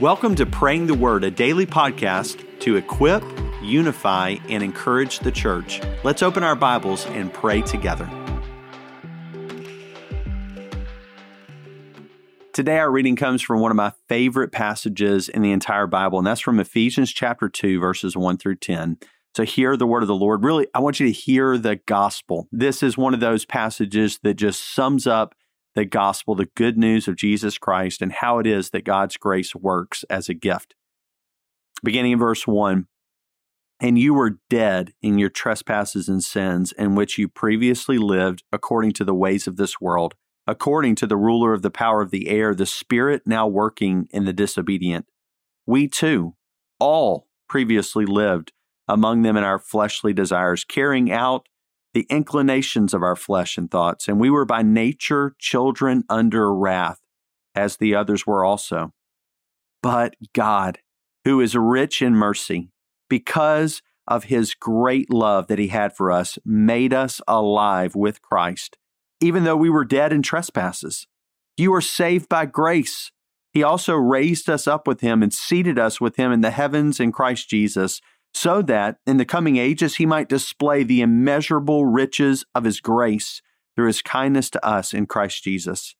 Welcome to Praying the Word, a daily podcast to equip, unify, and encourage the church. Let's open our Bibles and pray together. Today, our reading comes from one of my favorite passages in the entire Bible, and that's from Ephesians chapter 2, verses 1 through 10. So, hear the word of the Lord. Really, I want you to hear the gospel. This is one of those passages that just sums up the gospel, the good news of Jesus Christ, and how it is that God's grace works as a gift. Beginning in verse 1 And you were dead in your trespasses and sins, in which you previously lived according to the ways of this world, according to the ruler of the power of the air, the spirit now working in the disobedient. We too, all previously lived among them in our fleshly desires, carrying out the inclinations of our flesh and thoughts, and we were by nature children under wrath, as the others were also. But God, who is rich in mercy, because of his great love that he had for us, made us alive with Christ, even though we were dead in trespasses. You are saved by grace. He also raised us up with him and seated us with him in the heavens in Christ Jesus so that in the coming ages he might display the immeasurable riches of his grace through his kindness to us in Christ Jesus.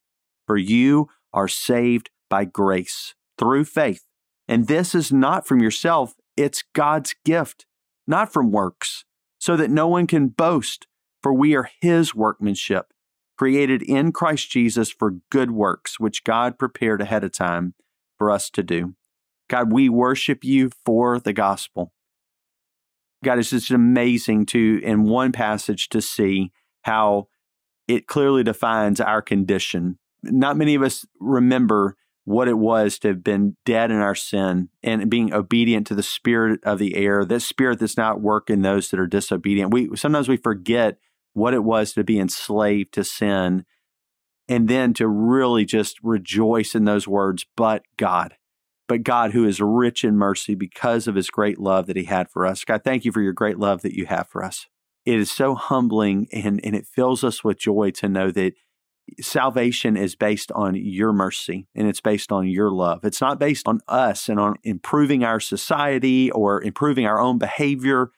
For you are saved by grace through faith. And this is not from yourself, it's God's gift, not from works, so that no one can boast, for we are his workmanship, created in Christ Jesus for good works, which God prepared ahead of time for us to do. God, we worship you for the gospel. God, it's just amazing to, in one passage, to see how it clearly defines our condition. Not many of us remember what it was to have been dead in our sin and being obedient to the spirit of the air, this spirit that's not working those that are disobedient. We sometimes we forget what it was to be enslaved to sin and then to really just rejoice in those words, but God but God, who is rich in mercy because of his great love that he had for us. God, thank you for your great love that you have for us. It is so humbling and, and it fills us with joy to know that salvation is based on your mercy and it's based on your love. It's not based on us and on improving our society or improving our own behavior.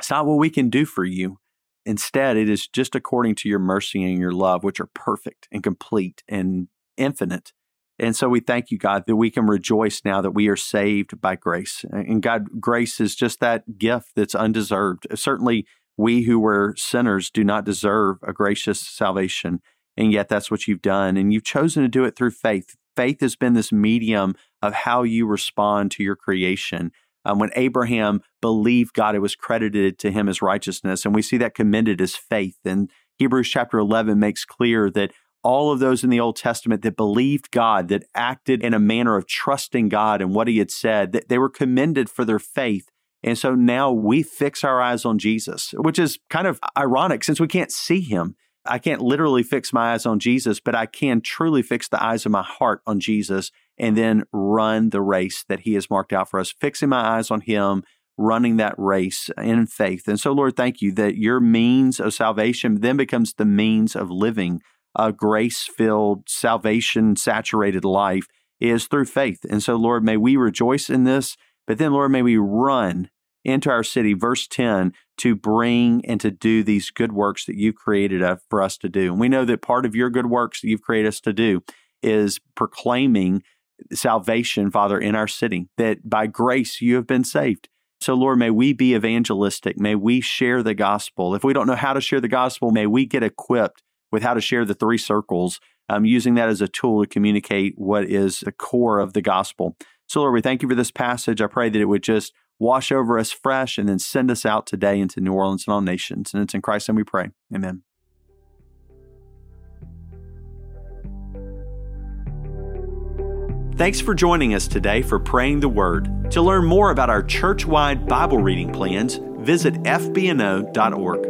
It's not what we can do for you. Instead, it is just according to your mercy and your love, which are perfect and complete and infinite. And so we thank you, God, that we can rejoice now that we are saved by grace. And God, grace is just that gift that's undeserved. Certainly, we who were sinners do not deserve a gracious salvation. And yet, that's what you've done. And you've chosen to do it through faith. Faith has been this medium of how you respond to your creation. Um, when Abraham believed God, it was credited to him as righteousness. And we see that commended as faith. And Hebrews chapter 11 makes clear that all of those in the Old Testament that believed God, that acted in a manner of trusting God and what He had said, that they were commended for their faith. And so now we fix our eyes on Jesus, which is kind of ironic since we can't see Him. I can't literally fix my eyes on Jesus, but I can truly fix the eyes of my heart on Jesus and then run the race that He has marked out for us, fixing my eyes on Him, running that race in faith. And so, Lord, thank you that your means of salvation then becomes the means of living a grace filled, salvation saturated life is through faith. And so, Lord, may we rejoice in this, but then, Lord, may we run into our city, verse 10, to bring and to do these good works that you've created for us to do. And we know that part of your good works that you've created us to do is proclaiming salvation, Father, in our city, that by grace you have been saved. So, Lord, may we be evangelistic. May we share the gospel. If we don't know how to share the gospel, may we get equipped with how to share the three circles, um, using that as a tool to communicate what is the core of the gospel. So, Lord, we thank you for this passage. I pray that it would just wash over us fresh and then send us out today into New Orleans and all nations. And it's in Christ's name we pray. Amen. Thanks for joining us today for Praying the Word. To learn more about our church wide Bible reading plans, visit fbno.org.